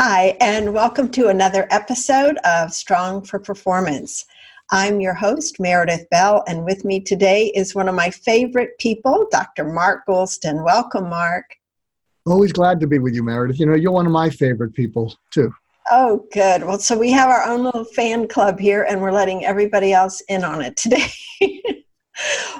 Hi, and welcome to another episode of Strong for Performance. I'm your host, Meredith Bell, and with me today is one of my favorite people, Dr. Mark Goulston. Welcome, Mark. Always glad to be with you, Meredith. You know, you're one of my favorite people, too. Oh, good. Well, so we have our own little fan club here, and we're letting everybody else in on it today.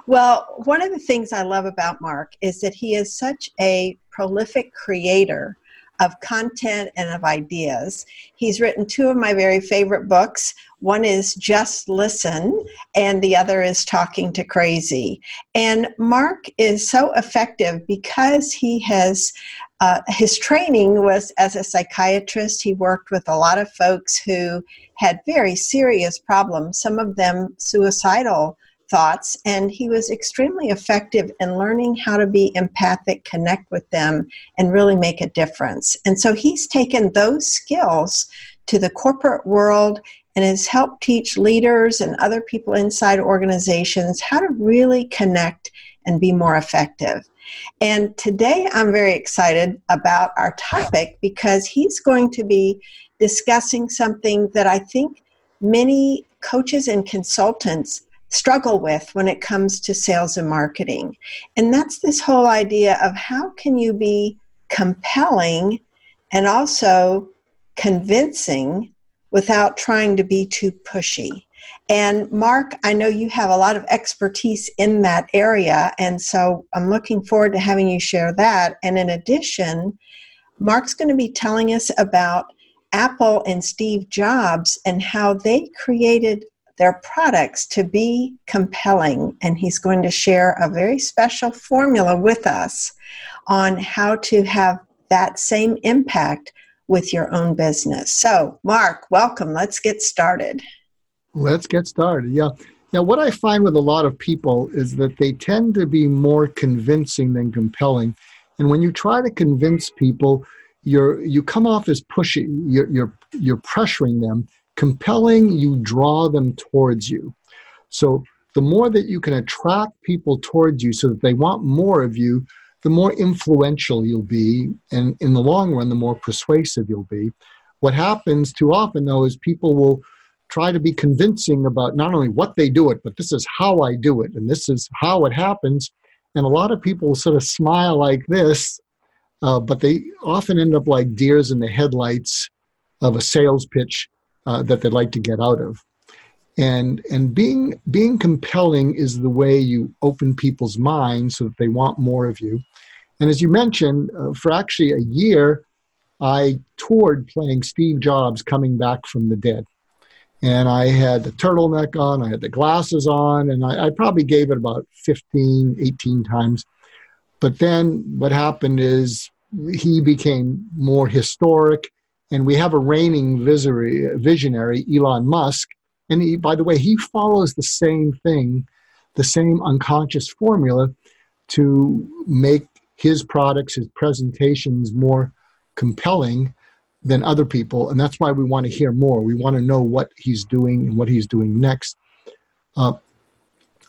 well, one of the things I love about Mark is that he is such a prolific creator of content and of ideas. He's written two of my very favorite books. One is Just Listen, and the other is Talking to Crazy. And Mark is so effective because he has. Uh, his training was as a psychiatrist. He worked with a lot of folks who had very serious problems, some of them suicidal thoughts, and he was extremely effective in learning how to be empathic, connect with them, and really make a difference. And so he's taken those skills to the corporate world and has helped teach leaders and other people inside organizations how to really connect and be more effective. And today I'm very excited about our topic because he's going to be discussing something that I think many coaches and consultants struggle with when it comes to sales and marketing. And that's this whole idea of how can you be compelling and also convincing without trying to be too pushy. And Mark, I know you have a lot of expertise in that area, and so I'm looking forward to having you share that. And in addition, Mark's going to be telling us about Apple and Steve Jobs and how they created their products to be compelling. And he's going to share a very special formula with us on how to have that same impact with your own business. So, Mark, welcome. Let's get started. Let's get started. Yeah. Now, what I find with a lot of people is that they tend to be more convincing than compelling. And when you try to convince people, you're you come off as pushy. You're you're, you're pressuring them compelling, you draw them towards you. So the more that you can attract people towards you so that they want more of you, the more influential you'll be. And in the long run, the more persuasive you'll be. What happens too often, though, is people will try to be convincing about not only what they do it, but this is how I do it, and this is how it happens. And a lot of people sort of smile like this, uh, but they often end up like deers in the headlights of a sales pitch uh, that they'd like to get out of. And, and being, being compelling is the way you open people's minds so that they want more of you. And as you mentioned, uh, for actually a year, I toured playing Steve Jobs coming back from the dead. And I had the turtleneck on, I had the glasses on, and I, I probably gave it about 15, 18 times. But then what happened is he became more historic and we have a reigning visionary, Elon Musk. And he, by the way, he follows the same thing, the same unconscious formula to make his products, his presentations more compelling than other people. And that's why we want to hear more. We want to know what he's doing and what he's doing next. Uh,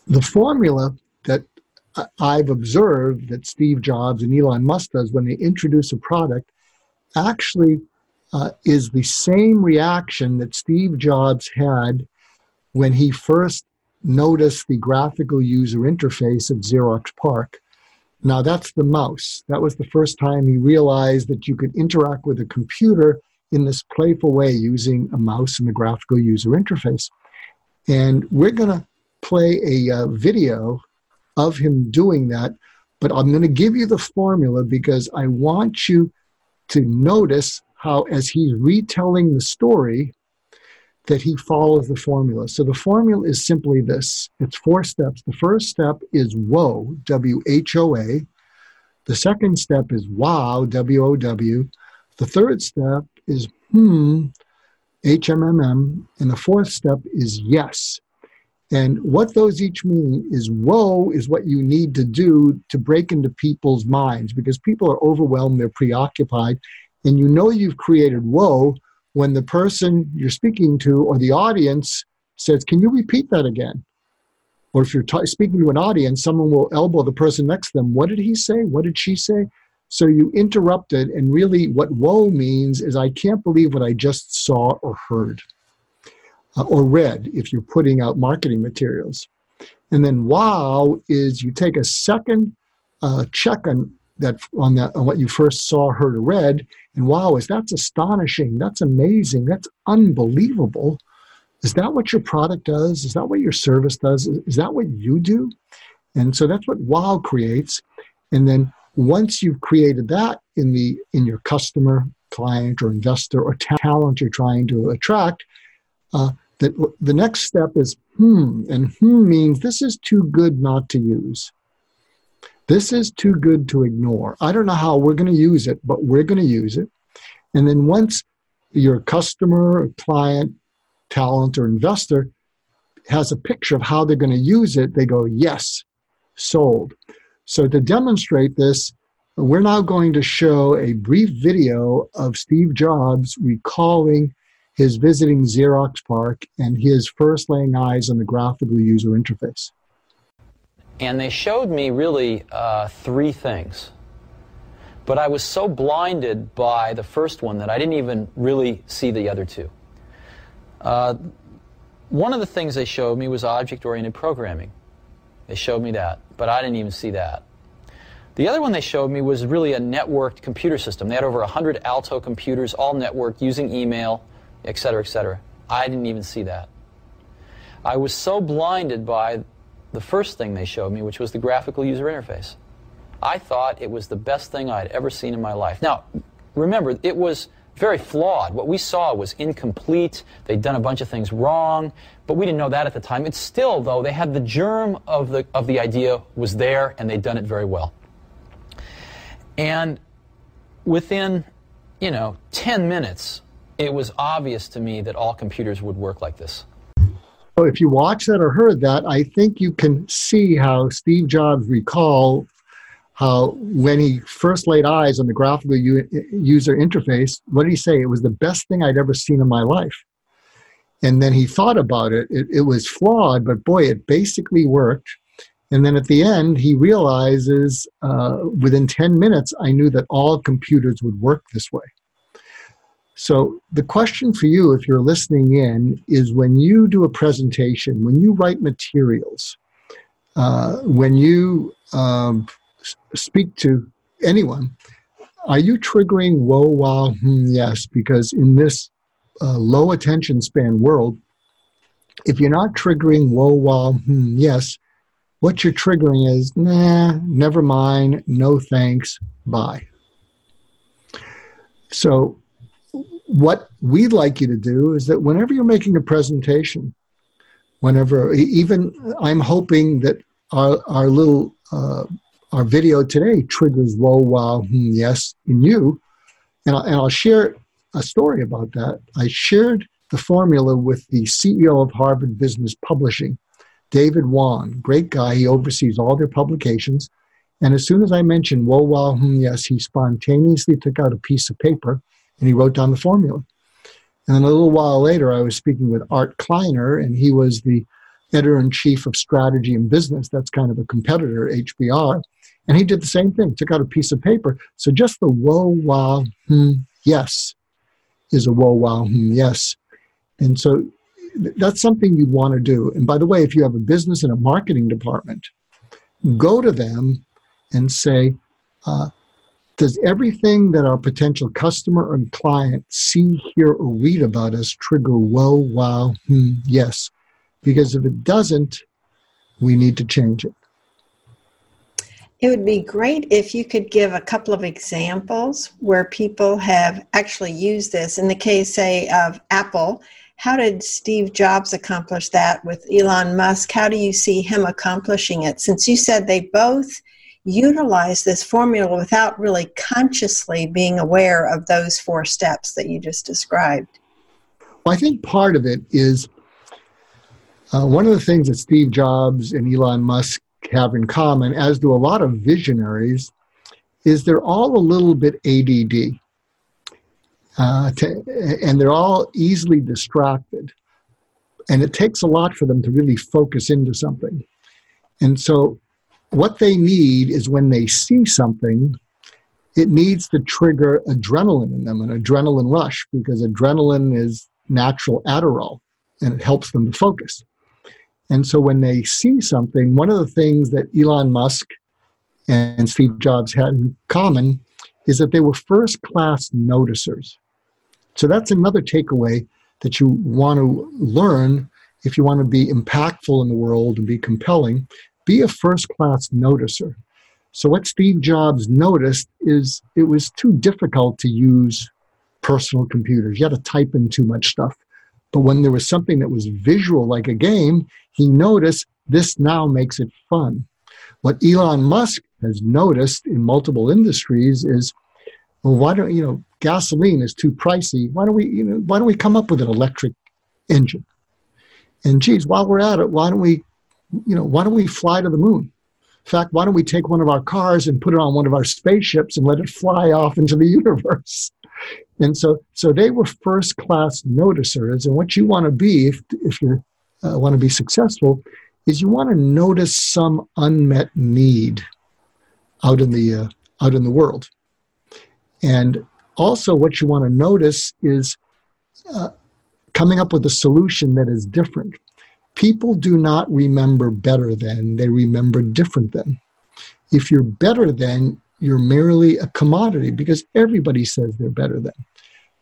the formula that I've observed that Steve Jobs and Elon Musk does when they introduce a product actually uh, is the same reaction that Steve Jobs had when he first noticed the graphical user interface of Xerox PARC. Now, that's the mouse. That was the first time he realized that you could interact with a computer in this playful way using a mouse and the graphical user interface. And we're going to play a uh, video of him doing that, but I'm going to give you the formula because I want you to notice how, as he's retelling the story, that he follows the formula. So the formula is simply this it's four steps. The first step is whoa, W H O A. The second step is wow, W O W. The third step is hmm, HMMM, and the fourth step is yes. And what those each mean is whoa is what you need to do to break into people's minds because people are overwhelmed, they're preoccupied, and you know you've created whoa when the person you're speaking to or the audience says, Can you repeat that again? Or if you're t- speaking to an audience, someone will elbow the person next to them. What did he say? What did she say? So you interrupted, and really what whoa means is I can't believe what I just saw or heard uh, or read if you're putting out marketing materials. And then wow is you take a second uh, check on that on that on what you first saw, heard, or read, and wow is that's astonishing, that's amazing, that's unbelievable. Is that what your product does? Is that what your service does? Is that what you do? And so that's what wow creates. And then once you've created that in the in your customer, client, or investor or talent you're trying to attract, uh, the, the next step is hmm, and hmm means this is too good not to use. This is too good to ignore. I don't know how we're going to use it, but we're going to use it. And then once your customer, or client, talent, or investor has a picture of how they're going to use it, they go, yes, sold. So to demonstrate this, we're now going to show a brief video of Steve Jobs recalling his visiting Xerox PARC and his first laying eyes on the graphical user interface. And they showed me really uh, three things. But I was so blinded by the first one that I didn't even really see the other two. Uh, one of the things they showed me was object oriented programming. They showed me that, but I didn't even see that. The other one they showed me was really a networked computer system. They had over 100 Alto computers, all networked, using email, et cetera, et cetera. I didn't even see that. I was so blinded by the first thing they showed me, which was the graphical user interface. I thought it was the best thing I'd ever seen in my life. Now, remember, it was very flawed. What we saw was incomplete. They'd done a bunch of things wrong, but we didn't know that at the time. It's still, though, they had the germ of the, of the idea was there, and they'd done it very well. And within, you know, 10 minutes, it was obvious to me that all computers would work like this. So if you watched that or heard that, I think you can see how Steve Jobs recall how when he first laid eyes on the graphical u- user interface, what did he say? It was the best thing I'd ever seen in my life. And then he thought about it. It, it was flawed, but boy, it basically worked. And then at the end, he realizes uh, within 10 minutes, I knew that all computers would work this way. So, the question for you, if you're listening in, is when you do a presentation, when you write materials, uh, when you um, speak to anyone, are you triggering whoa, wow, hmm, yes? Because in this uh, low attention span world, if you're not triggering whoa, wow, hmm, yes, what you're triggering is nah, never mind, no thanks, bye. So, what we'd like you to do is that whenever you're making a presentation, whenever, even I'm hoping that our, our little uh, our video today triggers whoa, wow, hmm, yes in you. And, I, and I'll share a story about that. I shared the formula with the CEO of Harvard Business Publishing, David Wan. Great guy. He oversees all their publications. And as soon as I mentioned whoa, wow, hmm, yes, he spontaneously took out a piece of paper and he wrote down the formula. And then a little while later, I was speaking with Art Kleiner, and he was the editor in chief of strategy and business. That's kind of a competitor, HBR. And he did the same thing, took out a piece of paper. So just the whoa, wow, hmm, yes is a whoa, wow, hmm, yes. And so that's something you want to do. And by the way, if you have a business and a marketing department, go to them and say, uh, does everything that our potential customer and client see, hear, or read about us trigger whoa, wow, hmm, yes? Because if it doesn't, we need to change it. It would be great if you could give a couple of examples where people have actually used this. In the case, say, of Apple, how did Steve Jobs accomplish that with Elon Musk? How do you see him accomplishing it? Since you said they both utilize this formula without really consciously being aware of those four steps that you just described. Well, I think part of it is uh, one of the things that Steve Jobs and Elon Musk have in common, as do a lot of visionaries, is they're all a little bit ADD. Uh, to, and they're all easily distracted. And it takes a lot for them to really focus into something. And so, what they need is when they see something, it needs to trigger adrenaline in them, an adrenaline rush, because adrenaline is natural Adderall and it helps them to focus. And so when they see something, one of the things that Elon Musk and Steve Jobs had in common is that they were first class noticers. So that's another takeaway that you want to learn if you want to be impactful in the world and be compelling. Be a first class noticer. So, what Steve Jobs noticed is it was too difficult to use personal computers. You had to type in too much stuff. But when there was something that was visual, like a game, he noticed this now makes it fun. What Elon Musk has noticed in multiple industries is, well, why don't you know gasoline is too pricey? Why don't we you know why don't we come up with an electric engine? And geez, while we're at it, why don't we you know why don't we fly to the moon? In fact, why don't we take one of our cars and put it on one of our spaceships and let it fly off into the universe? And so, so they were first class noticers. And what you want to be, if, if you uh, want to be successful, is you want to notice some unmet need out in the uh, out in the world. And also, what you want to notice is uh, coming up with a solution that is different. People do not remember better than, they remember different than. If you're better than, you're merely a commodity because everybody says they're better than.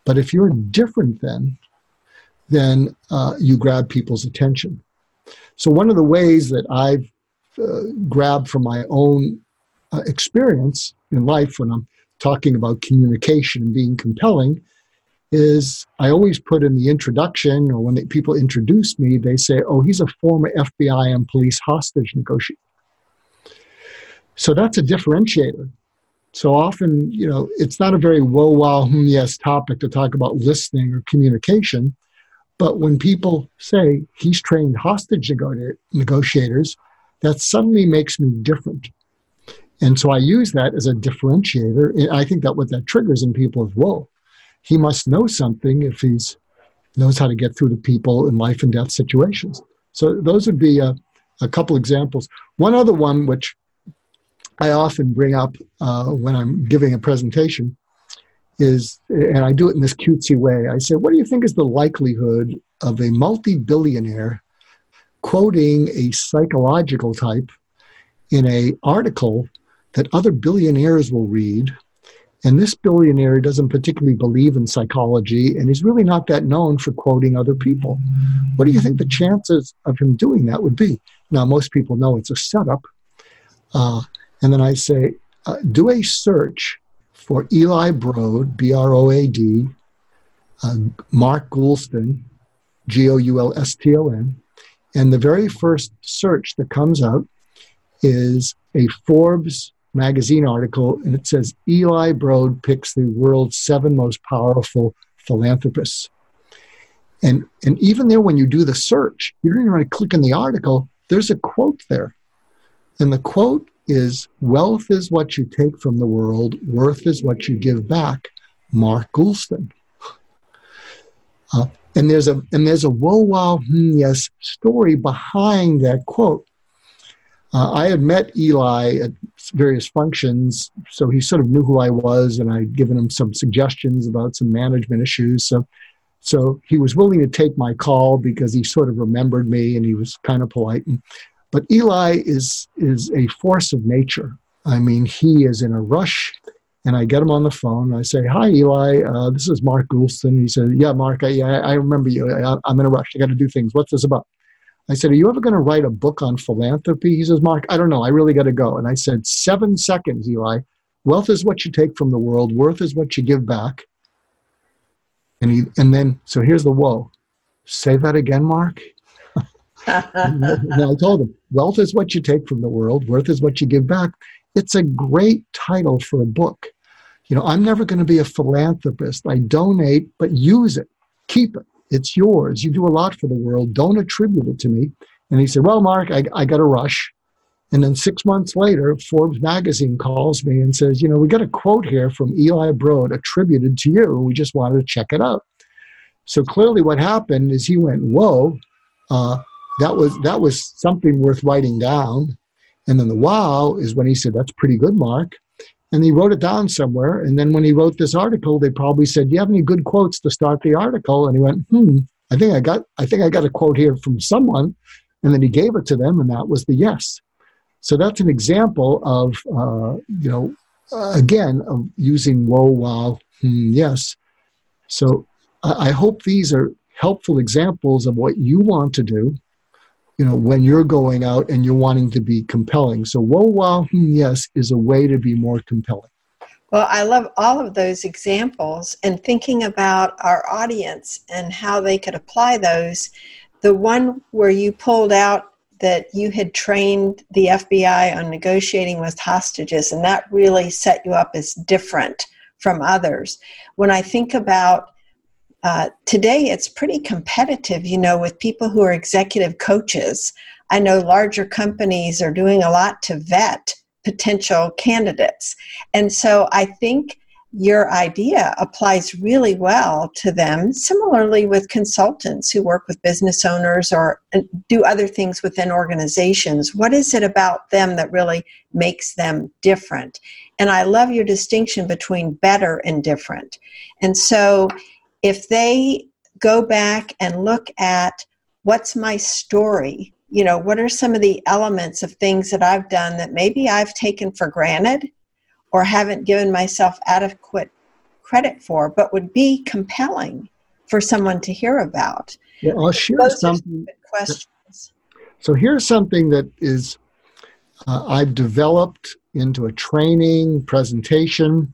But if you're different than, then uh, you grab people's attention. So, one of the ways that I've uh, grabbed from my own uh, experience in life when I'm talking about communication and being compelling is I always put in the introduction or when they, people introduce me, they say, oh, he's a former FBI and police hostage negotiator. So that's a differentiator. So often, you know, it's not a very whoa, wow, hmm, yes topic to talk about listening or communication. But when people say he's trained hostage negotiators, that suddenly makes me different. And so I use that as a differentiator. And I think that what that triggers in people is, whoa, he must know something if he's knows how to get through to people in life and death situations. So those would be a, a couple examples. One other one, which I often bring up uh, when I'm giving a presentation, is, and I do it in this cutesy way. I say, what do you think is the likelihood of a multi-billionaire quoting a psychological type in a article that other billionaires will read. And this billionaire doesn't particularly believe in psychology and he's really not that known for quoting other people. What do you think the chances of him doing that would be? Now, most people know it's a setup. Uh, and then I say, uh, do a search for Eli Broad, B R O A D, uh, Mark Goulston, G O U L S T O N. And the very first search that comes out is a Forbes magazine article, and it says Eli Broad picks the world's seven most powerful philanthropists. And, and even there, when you do the search, you don't even want to click on the article, there's a quote there. And the quote is Wealth is what you take from the world, worth is what you give back. Mark Goulston. Uh, and there's a and there's a whoa wow hmm, yes story behind that quote. Uh, I had met Eli at various functions, so he sort of knew who I was, and I'd given him some suggestions about some management issues. So, so he was willing to take my call because he sort of remembered me, and he was kind of polite. But Eli is is a force of nature. I mean, he is in a rush. And I get him on the phone. I say, "Hi, Eli. Uh, this is Mark Goulston." He said, "Yeah, Mark. I, I remember you. I, I'm in a rush. I got to do things. What's this about?" I said, Are you ever going to write a book on philanthropy? He says, Mark, I don't know. I really got to go. And I said, Seven seconds, Eli. Wealth is what you take from the world, worth is what you give back. And, he, and then, so here's the whoa. Say that again, Mark. and I told him, Wealth is what you take from the world, worth is what you give back. It's a great title for a book. You know, I'm never going to be a philanthropist. I donate, but use it, keep it. It's yours. You do a lot for the world. Don't attribute it to me. And he said, Well, Mark, I, I got a rush. And then six months later, Forbes magazine calls me and says, You know, we got a quote here from Eli Broad attributed to you. We just wanted to check it out. So clearly, what happened is he went, Whoa, uh, that was that was something worth writing down. And then the wow is when he said, That's pretty good, Mark. And he wrote it down somewhere. And then when he wrote this article, they probably said, Do you have any good quotes to start the article? And he went, Hmm, I think I got I think I got a quote here from someone. And then he gave it to them, and that was the yes. So that's an example of, uh, you know, uh, again, of using whoa, wow, hmm, yes. So I, I hope these are helpful examples of what you want to do you know, when you're going out and you're wanting to be compelling. So, whoa, wow, hmm, yes, is a way to be more compelling. Well, I love all of those examples and thinking about our audience and how they could apply those. The one where you pulled out that you had trained the FBI on negotiating with hostages, and that really set you up as different from others. When I think about uh, today it's pretty competitive, you know, with people who are executive coaches. I know larger companies are doing a lot to vet potential candidates. And so I think your idea applies really well to them. Similarly, with consultants who work with business owners or do other things within organizations, what is it about them that really makes them different? And I love your distinction between better and different. And so if they go back and look at what's my story, you know, what are some of the elements of things that I've done that maybe I've taken for granted or haven't given myself adequate credit for, but would be compelling for someone to hear about. Yeah, I'll share Those something. questions. So here's something that is uh, I've developed into a training presentation,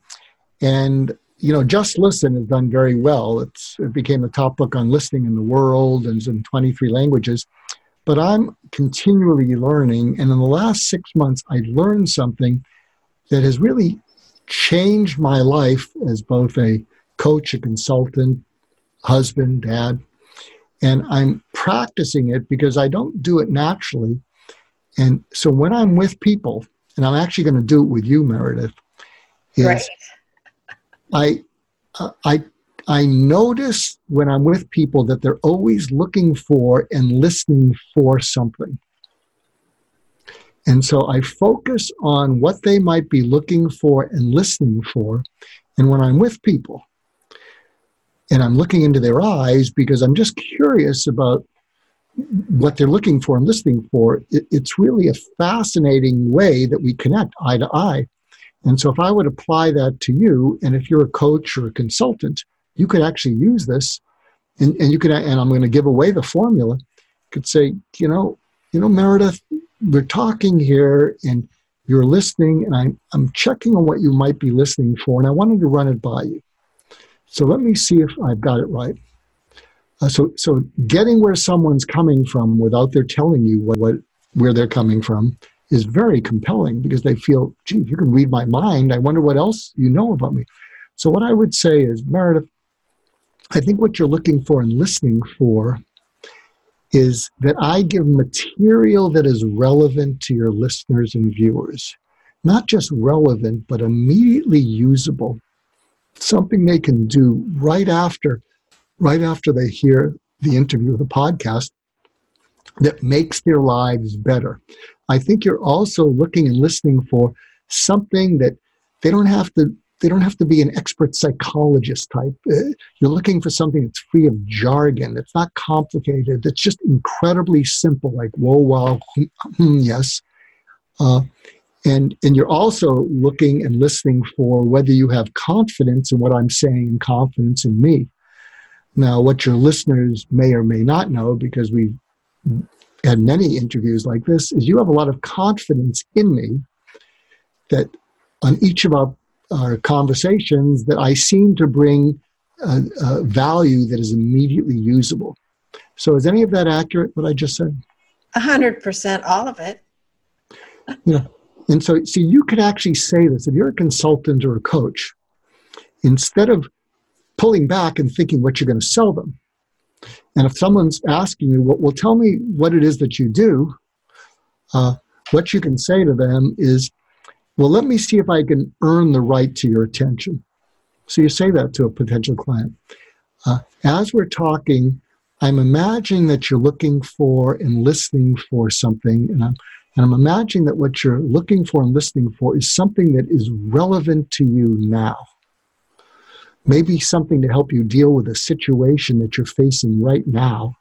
and you know, Just Listen has done very well. It's, it became the top book on listening in the world and is in 23 languages. But I'm continually learning. And in the last six months, I learned something that has really changed my life as both a coach, a consultant, husband, dad. And I'm practicing it because I don't do it naturally. And so when I'm with people, and I'm actually going to do it with you, Meredith, is right. I, I, I notice when I'm with people that they're always looking for and listening for something. And so I focus on what they might be looking for and listening for. And when I'm with people and I'm looking into their eyes because I'm just curious about what they're looking for and listening for, it, it's really a fascinating way that we connect eye to eye. And so if I would apply that to you, and if you're a coach or a consultant, you could actually use this and, and you could and I'm going to give away the formula, could say, you know, you know, Meredith, we're talking here and you're listening and I'm I'm checking on what you might be listening for, and I wanted to run it by you. So let me see if I've got it right. Uh, so so getting where someone's coming from without their telling you what, what where they're coming from is very compelling because they feel, gee, you can read my mind. I wonder what else you know about me. So, what I would say is, Meredith, I think what you're looking for and listening for is that I give material that is relevant to your listeners and viewers. Not just relevant, but immediately usable. Something they can do right after, right after they hear the interview, the podcast, that makes their lives better. I think you're also looking and listening for something that they don't have to they don't have to be an expert psychologist type. Uh, you're looking for something that's free of jargon, that's not complicated, that's just incredibly simple, like whoa, wow, hmm, hmm, yes. Uh, and, and you're also looking and listening for whether you have confidence in what I'm saying and confidence in me. Now, what your listeners may or may not know, because we had many interviews like this, is you have a lot of confidence in me that on each of our, our conversations that I seem to bring a, a value that is immediately usable. So is any of that accurate, what I just said? A hundred percent, all of it. yeah. And so, see, you could actually say this if you're a consultant or a coach, instead of pulling back and thinking what you're going to sell them, And if someone's asking you, well, well tell me what it is that you do, uh, what you can say to them is, well, let me see if I can earn the right to your attention. So you say that to a potential client. Uh, as we're talking, I'm imagining that you're looking for and listening for something, and I'm, and I'm imagining that what you're looking for and listening for is something that is relevant to you now. Maybe something to help you deal with a situation that you're facing right now,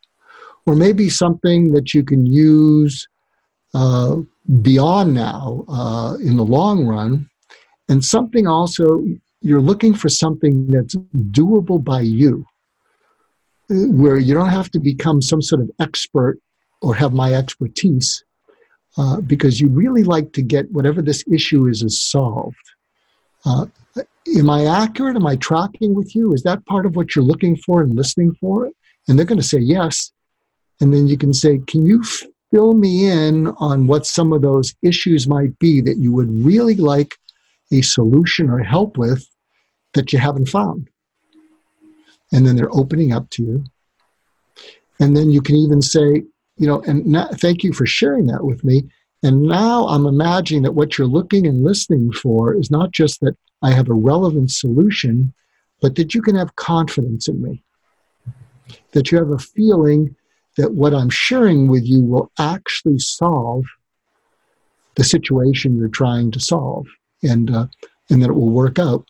or maybe something that you can use uh, beyond now uh, in the long run, and something also you're looking for something that's doable by you, where you don't have to become some sort of expert or have my expertise, uh, because you really like to get whatever this issue is is solved. Uh, am I accurate? Am I tracking with you? Is that part of what you're looking for and listening for? And they're going to say yes. And then you can say, Can you fill me in on what some of those issues might be that you would really like a solution or help with that you haven't found? And then they're opening up to you. And then you can even say, you know, and thank you for sharing that with me. And now I'm imagining that what you're looking and listening for is not just that I have a relevant solution, but that you can have confidence in me. That you have a feeling that what I'm sharing with you will actually solve the situation you're trying to solve and, uh, and that it will work out.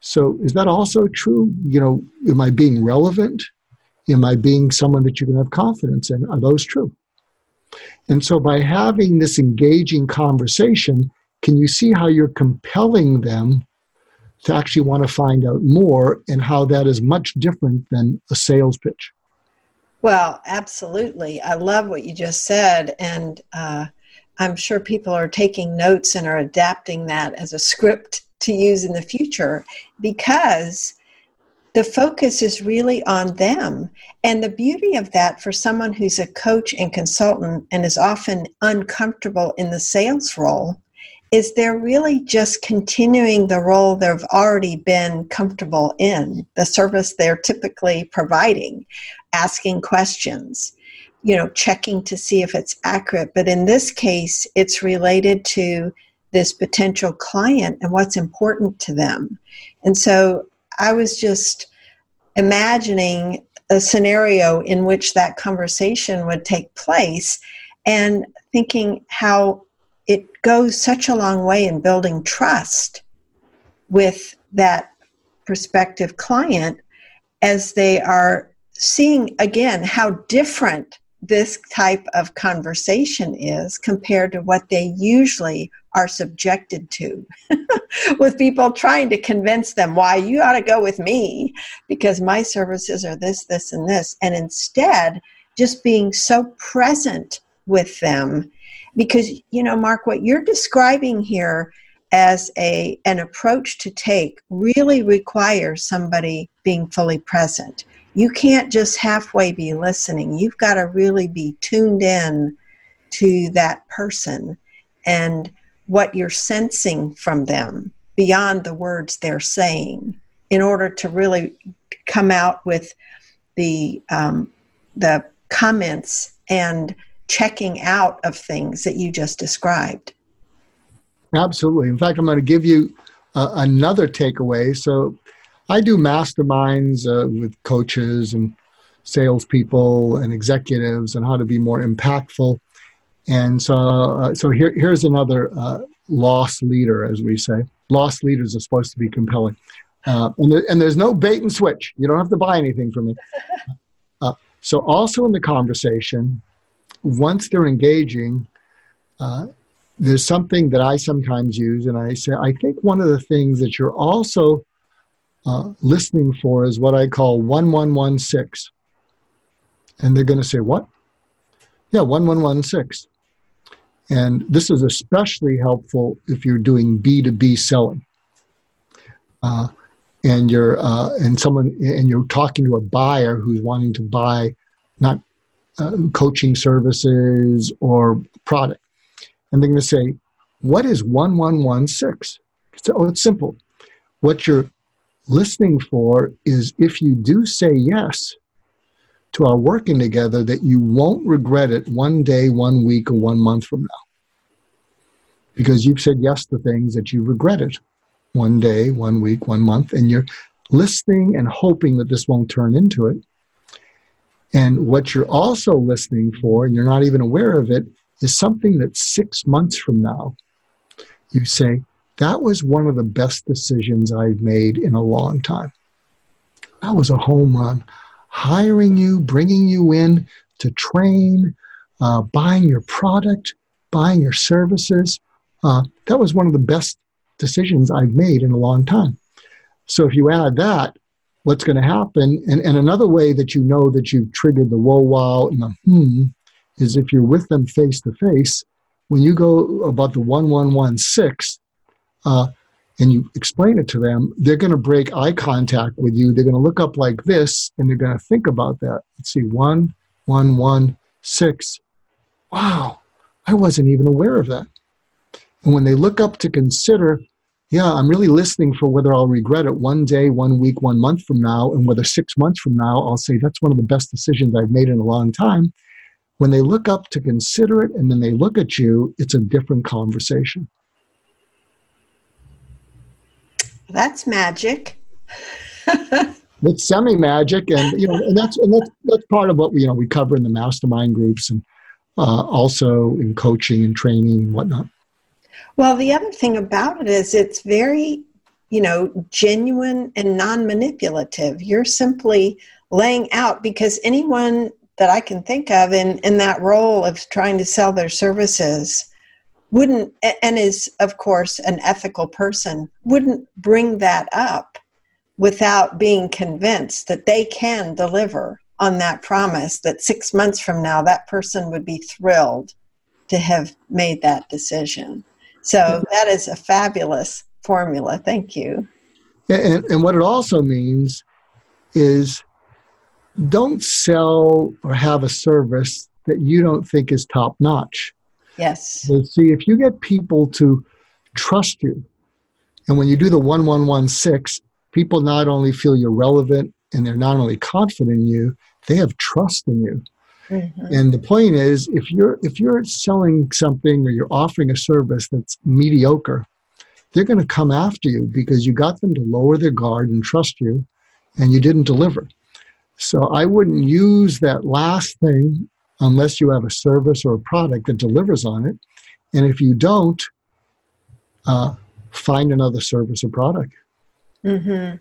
So is that also true? You know, am I being relevant? Am I being someone that you can have confidence in? Are those true? And so by having this engaging conversation, can you see how you're compelling them to actually want to find out more and how that is much different than a sales pitch? Well, absolutely. I love what you just said. And uh, I'm sure people are taking notes and are adapting that as a script to use in the future because the focus is really on them. And the beauty of that for someone who's a coach and consultant and is often uncomfortable in the sales role is they're really just continuing the role they've already been comfortable in, the service they're typically providing, asking questions, you know, checking to see if it's accurate. But in this case, it's related to this potential client and what's important to them. And so I was just imagining a scenario in which that conversation would take place and thinking how goes such a long way in building trust with that prospective client as they are seeing again how different this type of conversation is compared to what they usually are subjected to with people trying to convince them why you ought to go with me because my services are this this and this and instead just being so present with them because you know mark what you're describing here as a an approach to take really requires somebody being fully present. You can't just halfway be listening. You've got to really be tuned in to that person and what you're sensing from them beyond the words they're saying in order to really come out with the um, the comments and checking out of things that you just described. Absolutely. In fact, I'm going to give you uh, another takeaway. So, I do masterminds uh, with coaches and salespeople and executives on how to be more impactful. And so, uh, so here, here's another uh, loss leader, as we say. Loss leaders are supposed to be compelling. Uh, and, there, and, there's no bait and switch. You don't have to buy anything from me. Uh, so, also in the conversation, once they're engaging, uh, there's something that I sometimes use, and I say, I think one of the things that you're also uh, listening for is what I call 1116. And they're going to say, What? Yeah, 1116. And this is especially helpful if you're doing B2B selling. Uh, and you're uh, and someone and you're talking to a buyer who's wanting to buy not uh, coaching services or product. And they're going to say, What is 1116? So, oh, it's simple. What you're listening for is if you do say yes, to our working together that you won't regret it one day, one week, or one month from now. Because you've said yes to things that you regretted one day, one week, one month, and you're listening and hoping that this won't turn into it. And what you're also listening for, and you're not even aware of it, is something that six months from now, you say, that was one of the best decisions I've made in a long time. That was a home run. Hiring you, bringing you in to train, uh, buying your product, buying your services. Uh, that was one of the best decisions I've made in a long time. So if you add that, what's going to happen, and, and another way that you know that you've triggered the whoa wow and the hmm is if you're with them face to face, when you go about the 1116, uh, and you explain it to them, they're going to break eye contact with you. They're going to look up like this and they're going to think about that. Let's see, one, one, one, six. Wow, I wasn't even aware of that. And when they look up to consider, yeah, I'm really listening for whether I'll regret it one day, one week, one month from now, and whether six months from now, I'll say that's one of the best decisions I've made in a long time. When they look up to consider it and then they look at you, it's a different conversation. That's magic. it's semi magic, and you know, and that's and that's that's part of what we you know we cover in the mastermind groups, and uh, also in coaching and training and whatnot. Well, the other thing about it is it's very, you know, genuine and non-manipulative. You're simply laying out because anyone that I can think of in in that role of trying to sell their services wouldn't and is of course an ethical person wouldn't bring that up without being convinced that they can deliver on that promise that 6 months from now that person would be thrilled to have made that decision so that is a fabulous formula thank you and, and what it also means is don't sell or have a service that you don't think is top notch Yes. So see, if you get people to trust you, and when you do the 1116, people not only feel you're relevant and they're not only confident in you, they have trust in you. Mm-hmm. And the point is, if you're if you're selling something or you're offering a service that's mediocre, they're going to come after you because you got them to lower their guard and trust you, and you didn't deliver. So I wouldn't use that last thing unless you have a service or a product that delivers on it. And if you don't, uh, find another service or product. Mm-hmm.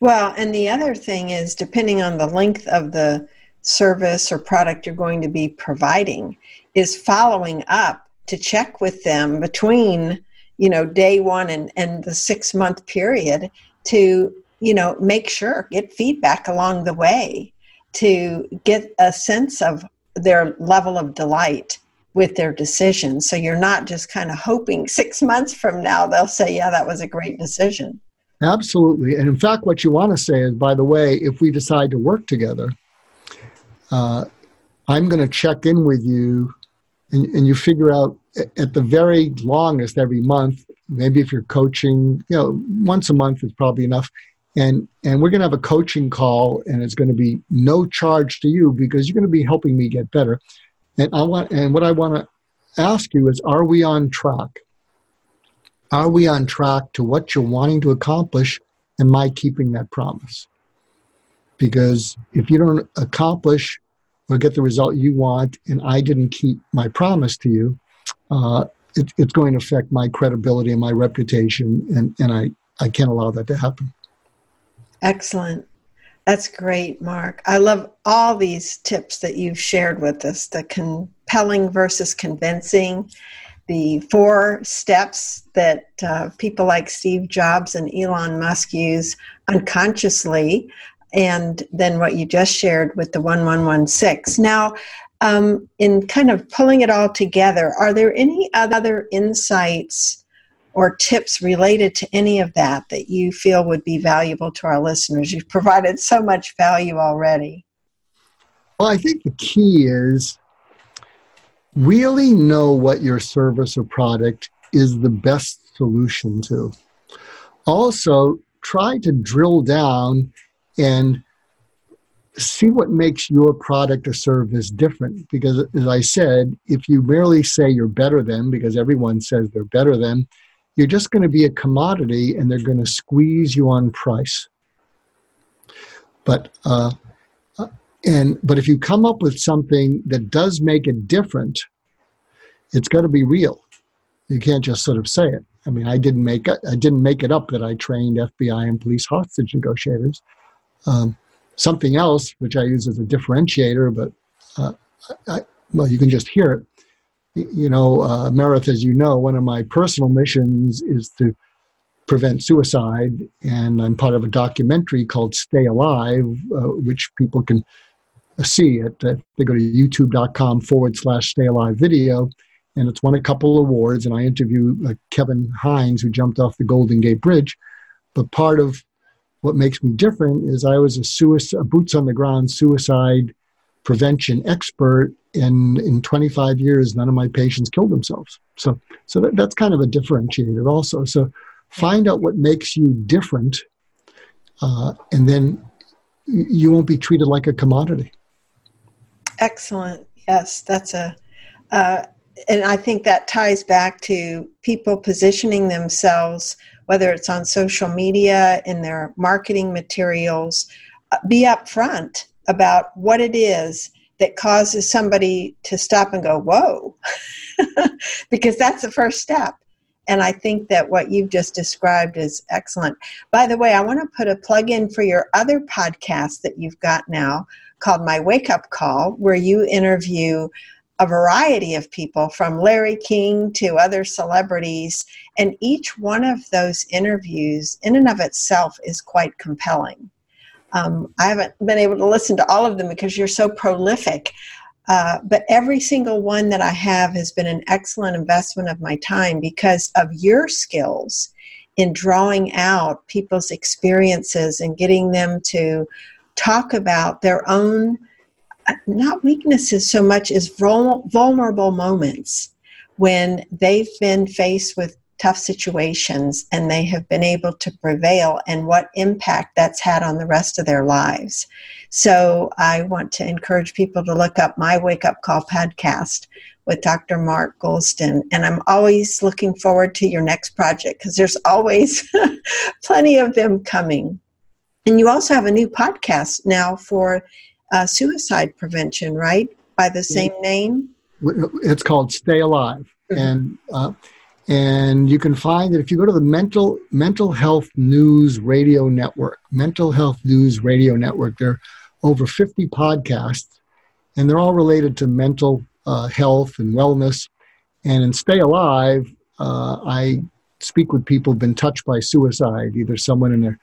Well, and the other thing is, depending on the length of the service or product you're going to be providing, is following up to check with them between, you know, day one and, and the six month period to, you know, make sure, get feedback along the way to get a sense of their level of delight with their decision. So you're not just kind of hoping six months from now they'll say, yeah, that was a great decision. Absolutely. And in fact, what you want to say is, by the way, if we decide to work together, uh, I'm going to check in with you and, and you figure out at the very longest every month, maybe if you're coaching, you know, once a month is probably enough. And and we're going to have a coaching call and it's going to be no charge to you because you're going to be helping me get better. And i want and what i want to ask you is are we on track? Are we on track to what you're wanting to accomplish? Am i keeping that promise because if you don't accomplish or get the result you want and i didn't keep my promise to you uh, it, it's going to affect my credibility and my reputation and, and I, I can't allow that to happen Excellent. That's great, Mark. I love all these tips that you've shared with us the compelling versus convincing, the four steps that uh, people like Steve Jobs and Elon Musk use unconsciously, and then what you just shared with the 1116. Now, um, in kind of pulling it all together, are there any other insights or tips related to any of that that you feel would be valuable to our listeners? You've provided so much value already. Well, I think the key is really know what your service or product is the best solution to. Also, try to drill down and see what makes your product or service different. Because, as I said, if you merely say you're better than, because everyone says they're better than, you're just going to be a commodity and they're going to squeeze you on price. But, uh, uh, and, but if you come up with something that does make it different, it's got to be real. You can't just sort of say it. I mean, I didn't make it. I didn't make it up that I trained FBI and police hostage negotiators. Um, something else, which I use as a differentiator, but uh, I, well, you can just hear it. You know, uh, Meredith, as you know, one of my personal missions is to prevent suicide, and I'm part of a documentary called Stay Alive, uh, which people can see at uh, they go to youtube.com forward slash stay alive video and it's won a couple awards and i interview uh, kevin hines who jumped off the golden gate bridge but part of what makes me different is I was a, suicide, a boots on the ground suicide prevention expert, and in 25 years, none of my patients killed themselves. So, so that, that's kind of a differentiator also. So, find out what makes you different, uh, and then you won't be treated like a commodity. Excellent. Yes, that's a. Uh, and I think that ties back to people positioning themselves whether it's on social media, in their marketing materials, uh, be upfront about what it is that causes somebody to stop and go, whoa, because that's the first step. And I think that what you've just described is excellent. By the way, I want to put a plug in for your other podcast that you've got now called My Wake Up Call, where you interview a variety of people from Larry King to other celebrities. And each one of those interviews, in and of itself, is quite compelling. Um, I haven't been able to listen to all of them because you're so prolific. Uh, but every single one that I have has been an excellent investment of my time because of your skills in drawing out people's experiences and getting them to talk about their own not weaknesses so much as vulnerable moments when they've been faced with tough situations and they have been able to prevail and what impact that's had on the rest of their lives. So I want to encourage people to look up my Wake Up Call podcast with Dr. Mark Goulston. And I'm always looking forward to your next project because there's always plenty of them coming. And you also have a new podcast now for uh, suicide prevention, right? By the same name? It's called Stay Alive. Mm-hmm. And uh, and you can find that if you go to the mental mental health news radio network mental health news radio network there are over 50 podcasts and they're all related to mental uh, health and wellness and in stay alive uh, i speak with people who've been touched by suicide either someone in their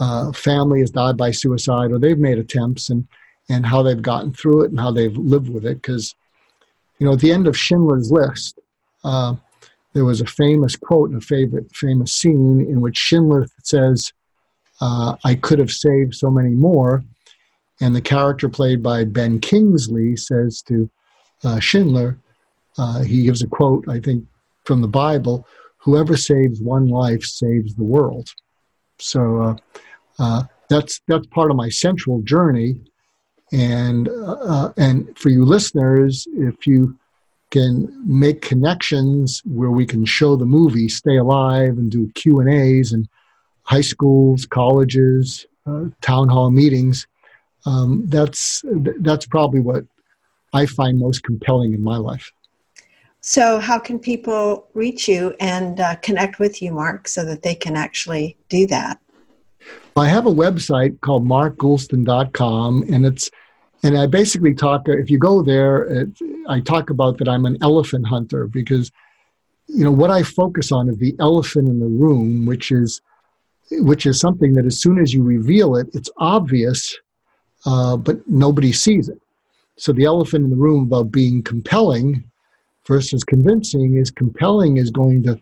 uh, family has died by suicide or they've made attempts and and how they've gotten through it and how they've lived with it. Because, you know, at the end of Schindler's List, uh, there was a famous quote and a favorite famous scene in which Schindler says, uh, "I could have saved so many more," and the character played by Ben Kingsley says to uh, Schindler, uh, he gives a quote, I think, from the Bible: "Whoever saves one life saves the world." So uh, uh, that's that's part of my central journey and uh, and for you listeners, if you can make connections where we can show the movie Stay Alive and do Q and A's and high schools, colleges, uh, town hall meetings, um, that's that's probably what I find most compelling in my life. So, how can people reach you and uh, connect with you, Mark, so that they can actually do that? I have a website called markgoulston.com, and it's and I basically talk. If you go there, it, I talk about that I'm an elephant hunter because you know what I focus on is the elephant in the room, which is which is something that as soon as you reveal it, it's obvious, uh, but nobody sees it. So the elephant in the room about being compelling versus convincing is compelling is going to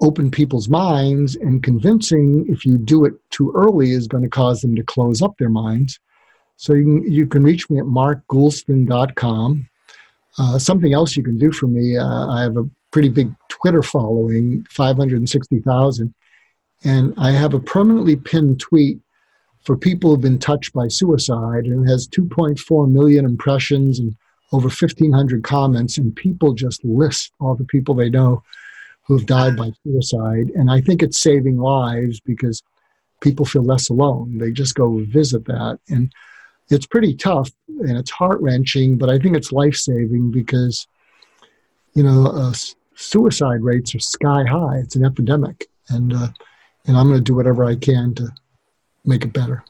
open people's minds and convincing if you do it too early is going to cause them to close up their minds so you can, you can reach me at markgoulston.com. Uh, something else you can do for me, uh, I have a pretty big Twitter following, 560,000. And I have a permanently pinned tweet for people who've been touched by suicide, and it has 2.4 million impressions and over 1,500 comments, and people just list all the people they know who've died by suicide. And I think it's saving lives because people feel less alone. They just go visit that. And it's pretty tough and it's heart wrenching, but I think it's life saving because, you know, uh, suicide rates are sky high. It's an epidemic. And, uh, and I'm going to do whatever I can to make it better.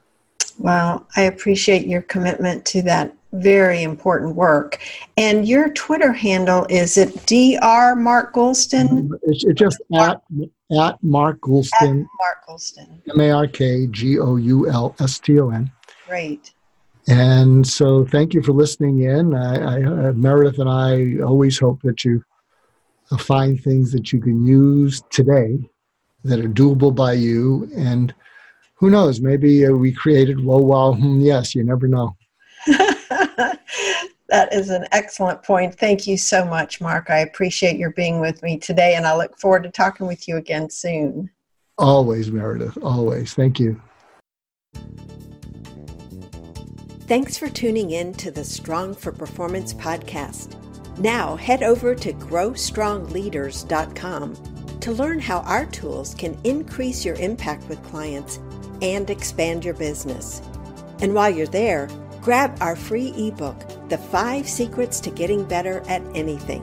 Well, I appreciate your commitment to that very important work. And your Twitter handle is it Dr. Mark Goulston? It's, it's just at at Mark Goulston. At Mark Goulston. M A R K G O U L S T O N. Great. And so, thank you for listening in. I, I, uh, Meredith and I always hope that you find things that you can use today that are doable by you. And who knows, maybe uh, we created whoa, wow, hmm, yes, you never know. that is an excellent point. Thank you so much, Mark. I appreciate your being with me today, and I look forward to talking with you again soon. Always, Meredith. Always. Thank you. Thanks for tuning in to the Strong for Performance podcast. Now head over to growstrongleaders.com to learn how our tools can increase your impact with clients and expand your business. And while you're there, grab our free ebook, The Five Secrets to Getting Better at Anything.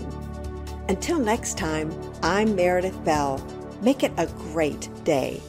Until next time, I'm Meredith Bell. Make it a great day.